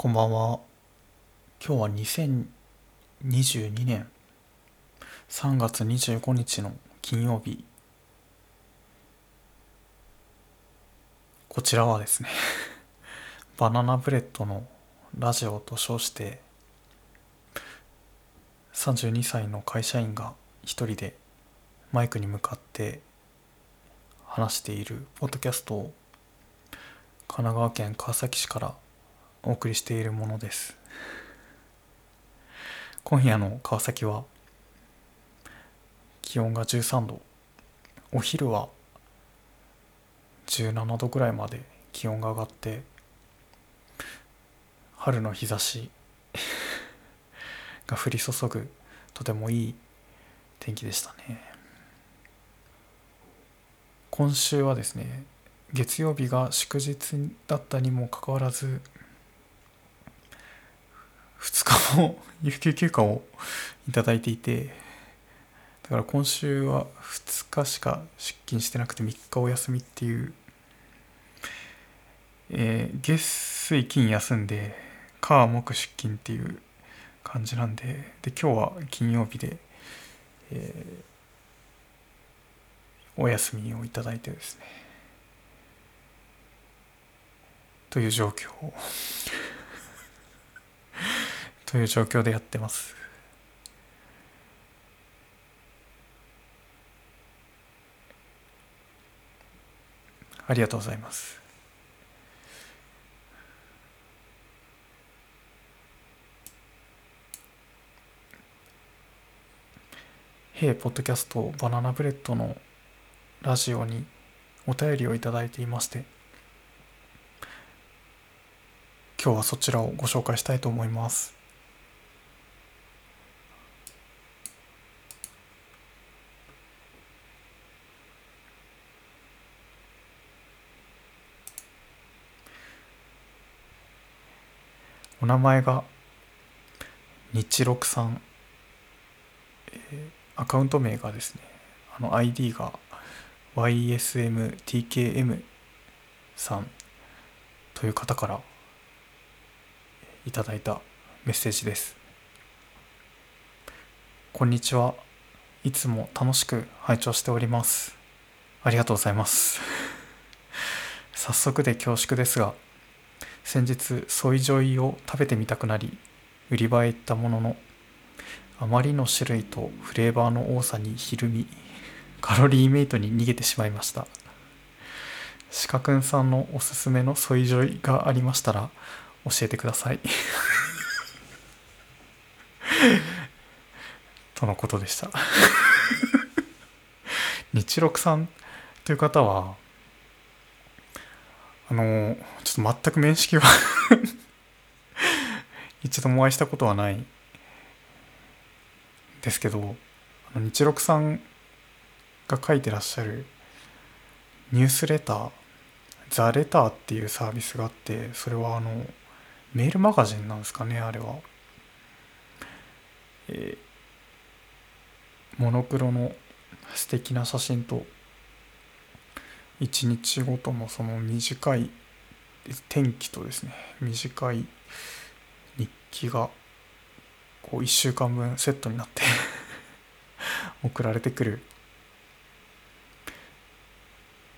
こんばんは。今日は2022年3月25日の金曜日。こちらはですね バナナブレッドのラジオと称して32歳の会社員が一人でマイクに向かって話しているポッドキャストを神奈川県川崎市からお送りしているものです。今夜の川崎は気温が13度。お昼は17度ぐらいまで気温が上がって春の日差しが降り注ぐとてもいい天気でしたね。今週はですね月曜日が祝日だったにもかかわらず2日も有給休暇をいただいていてだから今週は2日しか出勤してなくて3日お休みっていう、えー、月水金休んで火木出勤っていう感じなんでで今日は金曜日で、えー、お休みをいただいてですね。という状況という状況でやってます。ありがとうございます。へえポッドキャストバナナブレッドのラジオにお便りをいただいていまして今日はそちらをご紹介したいと思います。お名前が日六さん、えー、アカウント名がですねあの ID が YSMTKM さんという方からいただいたメッセージです。こんにちは。いつも楽しく拝聴しております。ありがとうございます。早速で恐縮ですが先日ソイジョイを食べてみたくなり売り場へ行ったもののあまりの種類とフレーバーの多さにひるみカロリーメイトに逃げてしまいました。鹿くんさんのおすすめのソイジョイがありましたら教えてください。とのことでした。日六さんという方はあのちょっと全く面識は 一度もお会いしたことはないですけどあの日六さんが書いてらっしゃるニュースレターザ・レターっていうサービスがあってそれはあのメールマガジンなんですかねあれは、えー、モノクロの素敵な写真と一日ごとのその短い天気とですね短い日記がこう1週間分セットになって 送られてくる。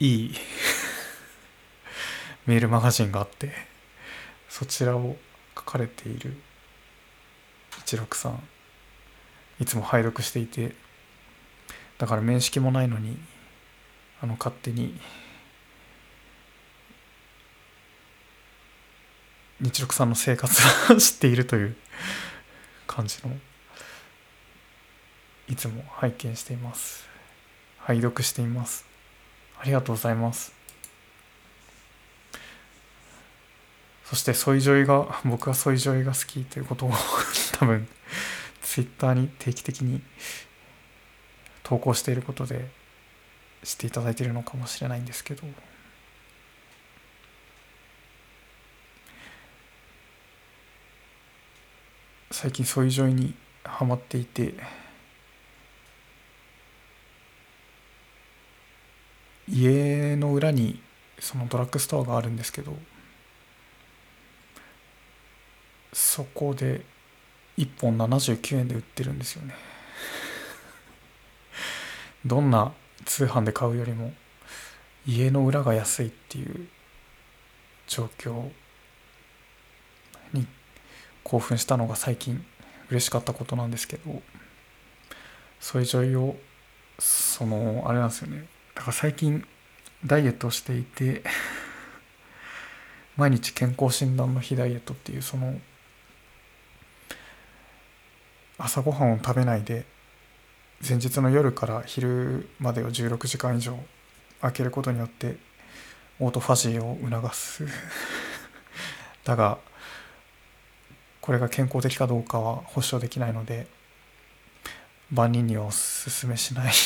いい。メールマガジンがあってそちらを書かれている一六さんいつも拝読していてだから面識もないのにあの勝手に日六さんの生活を知っているという感じのいつも拝見しています。拝読しています。ありがとうございます。そしてソイジョイが僕はソイジョイが好きということを 多分ツイッターに定期的に投稿していることで知っていただいているのかもしれないんですけど。最近そういうジョイにはまっていて。家の裏にそのドラッグストアがあるんですけど。そこで1本79円で売ってるんですよね。どんな通販で買うよりも家の裏が安いっていう状況に興奮したのが最近嬉しかったことなんですけどそういう女優をそのあれなんですよね。だから最近ダイエットをしていて 毎日健康診断の日ダイエットっていうその朝ごはんを食べないで前日の夜から昼までを16時間以上空けることによってオートファジーを促す。だがこれが健康的かどうかは保証できないので万人にはおすめしない。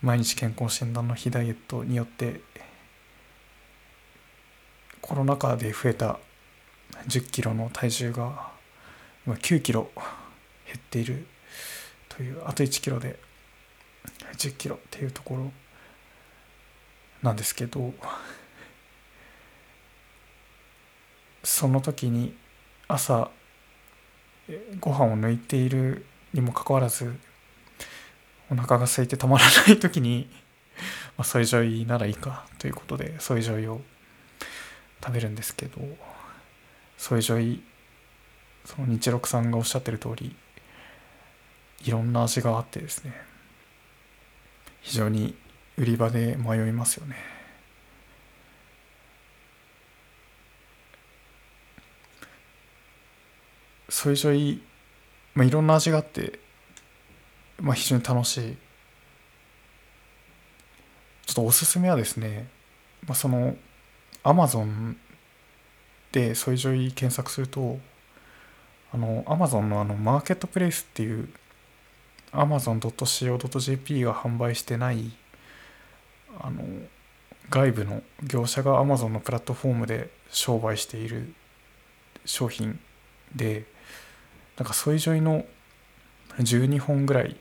毎日健康診断の非ダイエットによってコロナ禍で増えた1 0キロの体重が今9キロ減っている。というあと1キロで10キロっていうところなんですけどその時に朝ご飯を抜いているにもかかわらずお腹が空いてたまらない時に、まあ、ソイジョイならいいかということでソイジョイを食べるんですけどソイジョイその日六さんがおっしゃってる通りいろんな味があってですね。非常に売り場で迷いますよね。ソイジョイ、まあ、いろんな味があって、まあ、非常に楽しい。ちょっとおすすめはですね、まあ、そのアマゾンでソイジョイ検索するとあのアマゾンのあのマーケットプレイスっていう amazon.co.jp が販売してないあの外部の業者が Amazon のプラットフォームで商売している商品でなんかソイジョイの12本ぐらい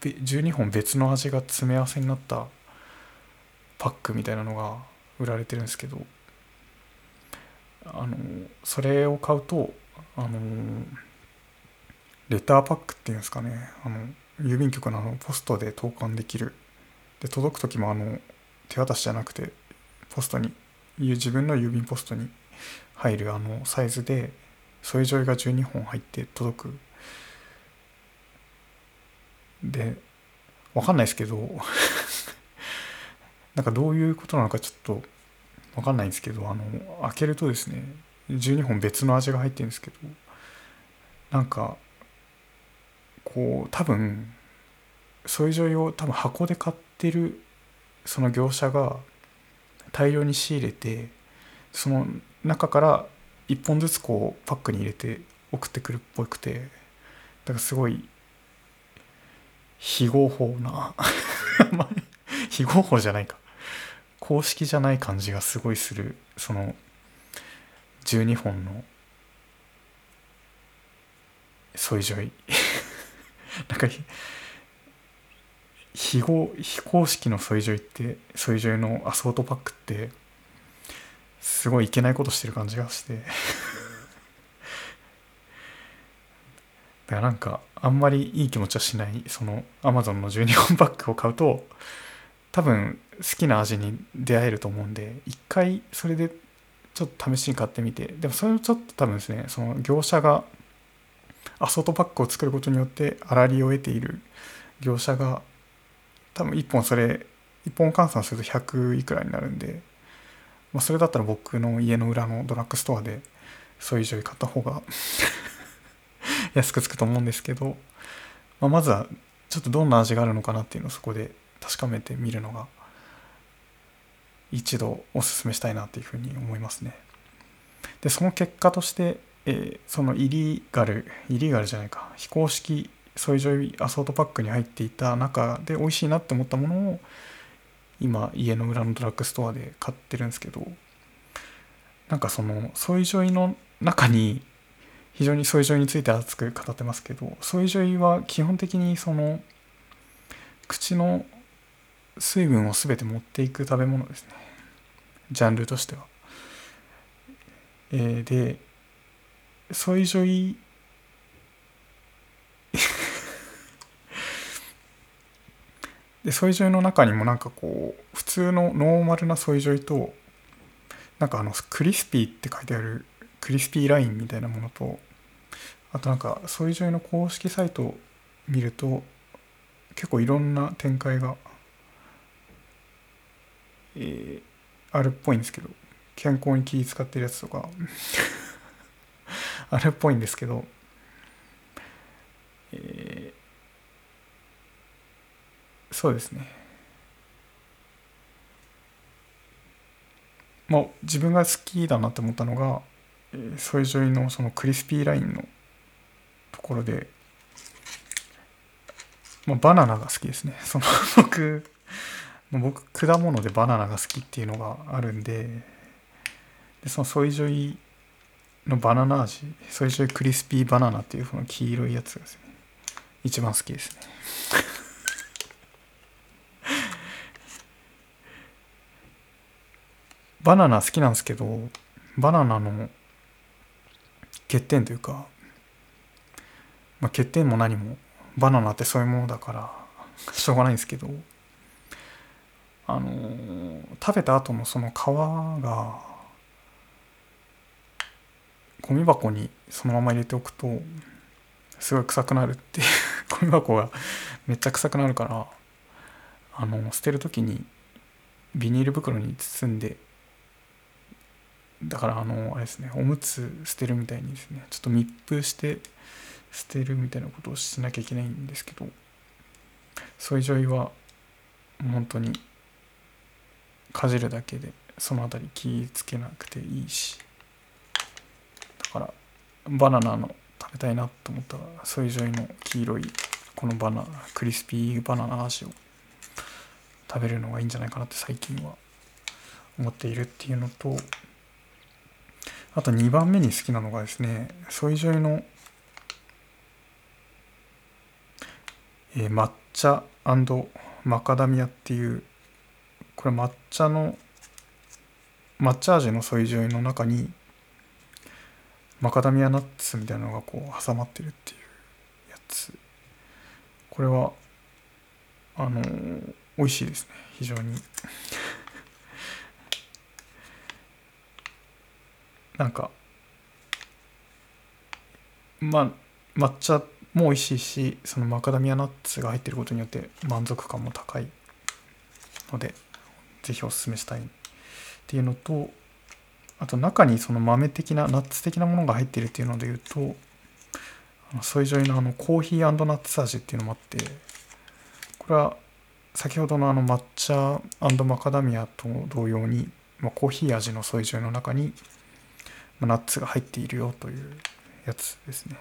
12本別の味が詰め合わせになったパックみたいなのが売られてるんですけどあのそれを買うとあのレターパックっていうんですかね。あの郵便局のあのポストで投函できる。で届く時もあの手渡しじゃなくてポストに自分の郵便ポストに入るあのサイズでソイジョイが12本入って届く。でわかんないですけど なんかどういうことなのかちょっとわかんないんですけどあの開けるとですね12本別の味が入ってるんですけどなんかこう多分そういう状況を多分箱で買ってるその業者が大量に仕入れてその中から1本ずつこうパックに入れて送ってくるっぽくてだからすごい非合法な 非合法じゃないか。公式じゃない感じがすごいするその12本のソイジョイ なんか非合非公式のソイジョイってソイジョイのアソートパックってすごいいけないことしてる感じがして。だからなんかあんまりいい気持ちはしない。そのアマゾンの12本パックを買うと多分好きな味に出会えると思うんで一回それでちょっと試しに買ってみて。でもそれをちょっと多分ですねその業者がアソートパックを作ることによって粗利を得ている業者が多分1本それ1本換算すると100いくらになるんで、まあ、それだったら僕の家の裏のドラッグストアでそういう以上に買った方が 安くつくと思うんですけど、まあ、まずはちょっとどんな味があるのかなっていうのをそこで確かめてみるのが一度おすすめしたいなというふうに思いますね。でその結果としてえー、そのイリーガルイリーガルじゃないか非公式ソイジョイアソートパックに入っていた中で美味しいなって思ったものを今家の裏のドラッグストアで買ってるんですけどなんかそのソイジョイの中に非常にソイジョイについて熱く語ってますけどソイジョイは基本的にその口の水分を全て持っていく食べ物ですねジャンルとしては。えー、でソイジョイでソイジョイの中にもなんかこう普通のノーマルなソイジョイとなんかあのクリスピーって書いてあるクリスピーラインみたいなものとあとなんかソイジョイの公式サイトを見ると結構いろんな展開が、えー、あるっぽいんですけど健康に気使ってるやつとか。あるっぽいんですけど、えー、そうですね。まあ自分が好きだなって思ったのが、えー、ソイジョイのそのクリスピーラインのところで、まあ、バナナが好きですね。その僕僕果物でバナナが好きっていうのがあるんででそのソイジョイのバナナ味。ソイジョイクリスピーバナナっていうこの黄色いやつがですね。一番好きですね。バナナ好きなんですけどバナナの欠点というか、まあ、欠点も何もバナナってそういうものだから しょうがないんですけどあの食べた後のその皮がゴミ箱にそのまま入れておくとすごい臭くなるっていう ゴミ箱がめっちゃ臭くなるからあの捨てる時にビニール袋に包んでだからあのあれですねおむつ捨てるみたいにですねちょっと密封して捨てるみたいなことをしなきゃいけないんですけどそういう状態は本当にかじるだけでその辺り気ぃつけなくていいし。からバナナの食べたいなと思ったらソイジョイの黄色いこのバナナクリスピーバナナ味を食べるのがいいんじゃないかなって最近は思っているっていうのとあと2番目に好きなのがですねソイジョイの、えー、抹茶マカダミアっていうこれ抹茶の抹茶味のソイジョイの中にマカダミアナッツみたいなのがこう挟まってるっていうやつ。これはあのー、美味しいですね。非常に。なんかまあ抹茶も美味しいしそのマカダミアナッツが入ってることによって満足感も高いのでぜひおすすめしたいっていうのとあと中にその豆的なナッツ的なものが入っているっていうので言うとソイジョイのあのコーヒーナッツ味っていうのもあってこれは先ほどのあの抹茶マカダミアと同様に、まあ、コーヒー味のソイジョイの中にまあナッツが入っているよというやつですね。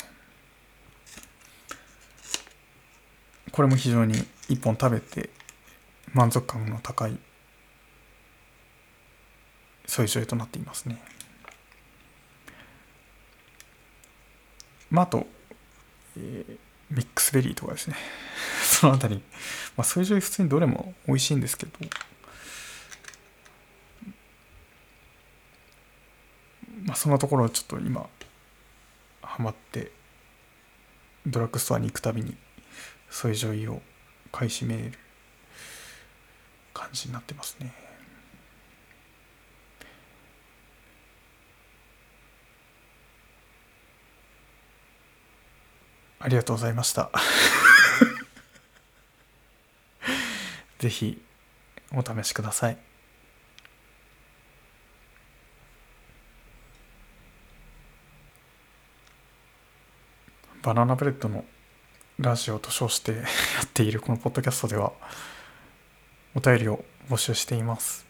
これも非常に1本食べて満足感の高いそういう状態となっていますね。まあ、あと、えー、ミックスベリーとかですね。そのあたり、まあ、そういう状態普通にどれも美味しいんですけど、まあ、そんなところをちょっと今、ハマって、ドラッグストアに行くたびに、そういう状態を買い占める感じになってますね。ありがとうございました。ぜひお試しください。バナナブレッドのラジオと称して やっているこのポッドキャストではお便りを募集しています。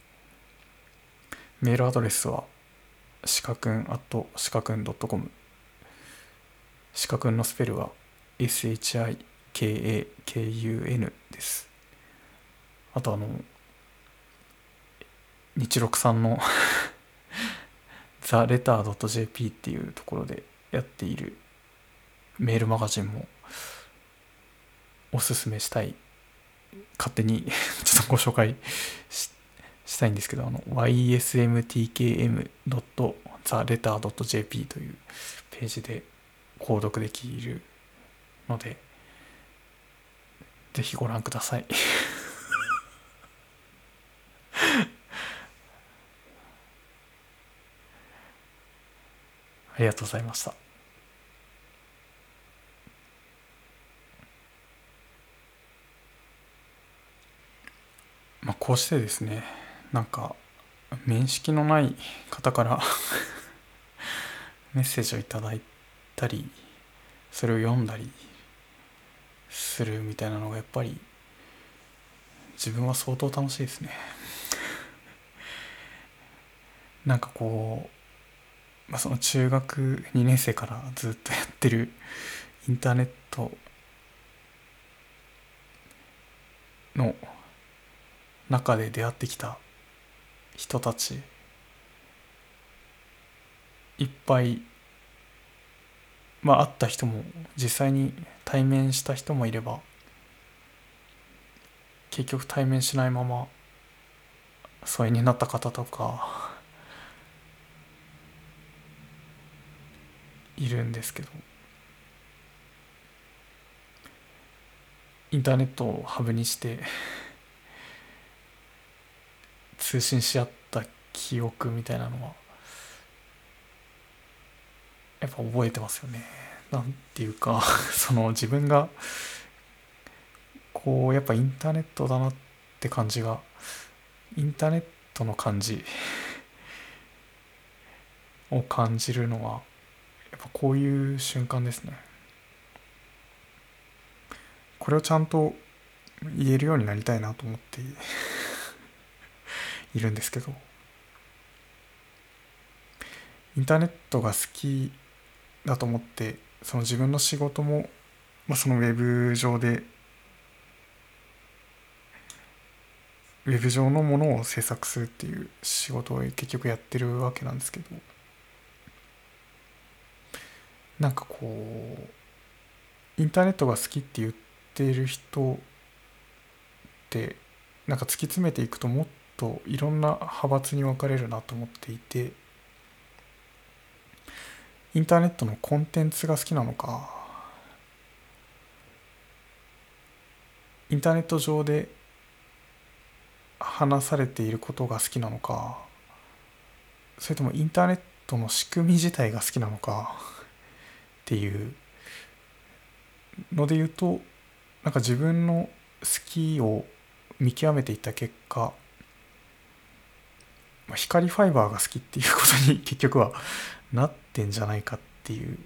メールアドレスはしかくん at しかくん .com しかくんのスペルは SHIKAKUN です。あとあの、日録さんの TheLetter.jp っていうところでやっているメールマガジンもおすすめしたい勝手に ちょっとご紹介したいんですけどあの ysmtkm.theletter.jp というページで購読できるのでぜひご覧ください。ありがとうございました。まあこうしてですねなんか面識のない方から メッセージをいただいたりそれを読んだりするみたいなのがやっぱり自分は相当楽しいですね。なんかこう、まあ、その中学2年生からずっとやってるインターネットの中で出会ってきた人たちいっぱいまあ会った人も実際に対面した人もいれば結局対面しないまま疎遠になった方とかいるんですけどインターネットをハブにして通信し合った記憶みたいなのはやっぱ覚えてますよね。なんていうか その自分がこうやっぱインターネットだなって感じがインターネットの感じを感じるのはやっぱこういう瞬間ですね。これをちゃんと言えるようになりたいなと思ってい るんですけどインターネットが好きだと思ってその自分の仕事も、まあ、そのウェブ上でウェブ上のものを制作するっていう仕事を結局やってるわけなんですけどなんかこうインターネットが好きって言っている人ってなんか突き詰めていくともっといろんな派閥に分かれるなと思っていてインターネットのコンテンツが好きなのか。インターネット上で話されていることが好きなのか。それともインターネットの仕組み自体が好きなのか。っていうので言うとなんか自分の好きを見極めていった結果光ファイバーが好きっていうことに結局はなっててんじゃないかっていう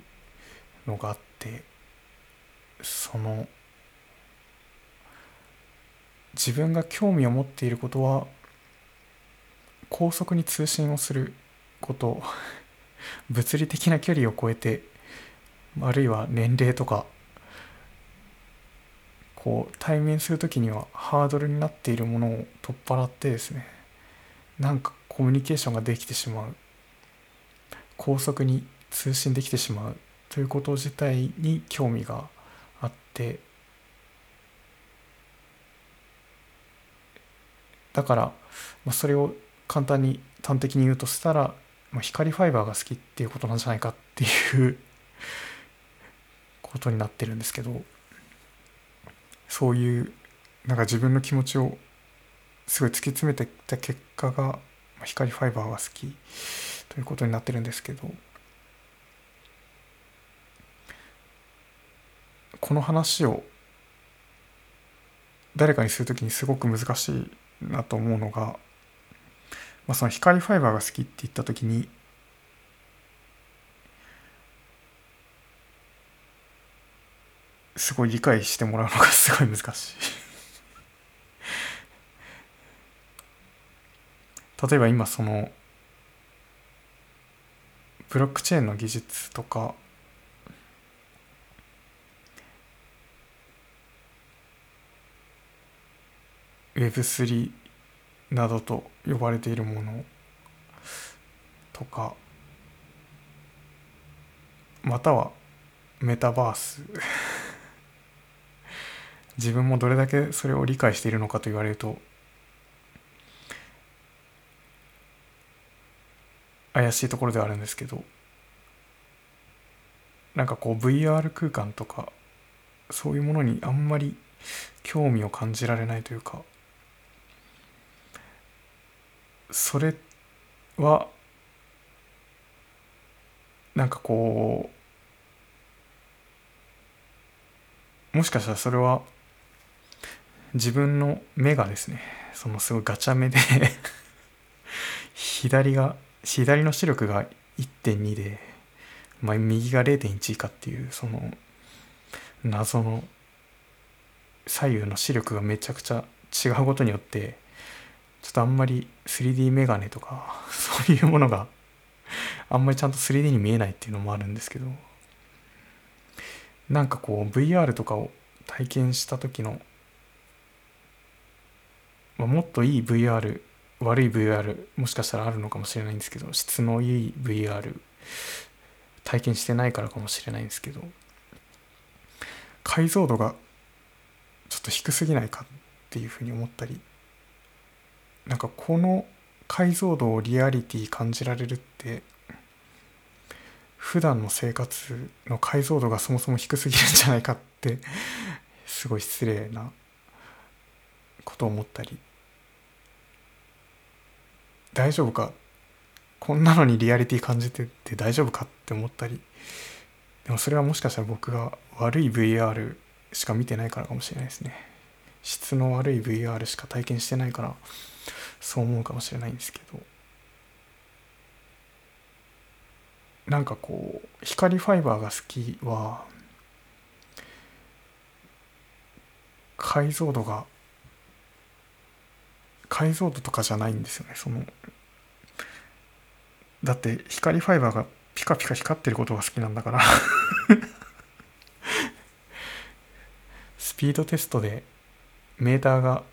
のがあってその自分が興味を持っていることは高速に通信をすること 物理的な距離を超えてあるいは年齢とかこう対面する時にはハードルになっているものを取っ払ってですねなんかコミュニケーションができてしまう。高速に通信できてしまうということ自体に興味があって。だから、まあ、それを簡単に端的に言うとしたら、まあ、光ファイバーが好きっていうことなんじゃないかっていうことになってるんですけどそういうなんか自分の気持ちをすごい突き詰めてきた結果が光ファイバーが好き。ということになってるんですけどこの話を誰かにする時にすごく難しいなと思うのが、まあ、その光ファイバーが好きって言った時にすごい理解してもらうのがすごい難しい。例えば今そのブロックチェーンの技術とか。Web3 などと呼ばれているものとか。またはメタバース。自分もどれだけそれを理解しているのかと言われると怪しいところではあるんですけどなんかこう VR 空間とかそういうものにあんまり興味を感じられないというかそれはなんかこうもしかしたらそれは自分の目がですねそのすごいガチャ目で 左が左の視力が1.2で、まあ、右が0.1以下っていうその謎の左右の視力がめちゃくちゃ違うことによってちょっとあんまり 3D メガネとか そういうものがあんまりちゃんと 3D に見えないっていうのもあるんですけどなんかこう VR とかを体験した時の、まあ、もっといい VR 悪い VR もしかしたらあるのかもしれないんですけど質のいい VR 体験してないからかもしれないんですけど解像度がちょっと低すぎないかっていうふうに思ったりなんかこの解像度をリアリティ感じられるって普段の生活の解像度がそもそも低すぎるんじゃないかってすごい失礼なことを思ったり大丈夫か？こんなのにリアリティ感じてて大丈夫か？って思ったり。でもそれはもしかしたら僕が悪い VR しか見てないからかもしれないですね。質の悪い VR しか体験してないからそう思うかもしれないんですけど。なんかこう光ファイバーが好きは解像度が解像度とかじゃないんですよね。そのだって光ファイバーがピカピカ光ってることが好きなんだから。スピードテストでメーターが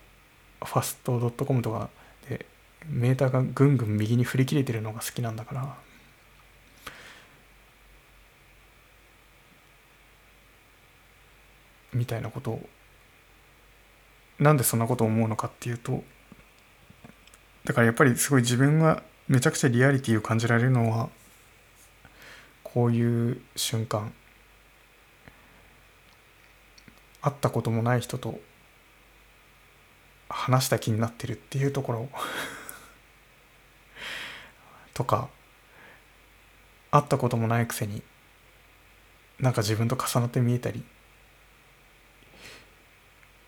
ファストドットコムとかでメーターがぐんぐん右に振り切れてるのが好きなんだから。みたいなことを。なんでそんなことを思うのかっていうとだからやっぱりすごい自分がめちゃくちゃリアリティを感じられるのはこういう瞬間会ったこともない人と話した気になってるっていうところ。とか会ったこともないくせになんか自分と重なって見えたり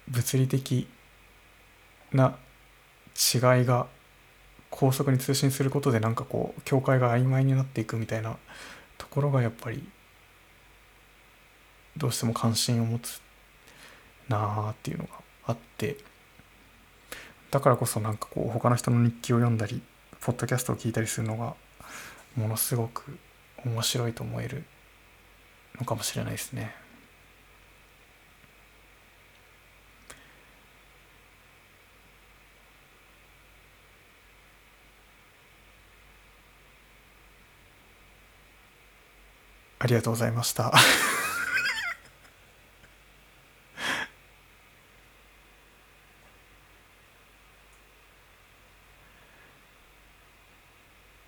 物理的な違いが高速に通信することでなんかこう境界が曖昧になっていくみたいなところがやっぱりどうしても関心を持つなあっていうのがあってだからこそなんかこう他の人の日記を読んだりポッドキャストを聞いたりするのがものすごく面白いと思えるのかもしれないですね。ありがとうございました。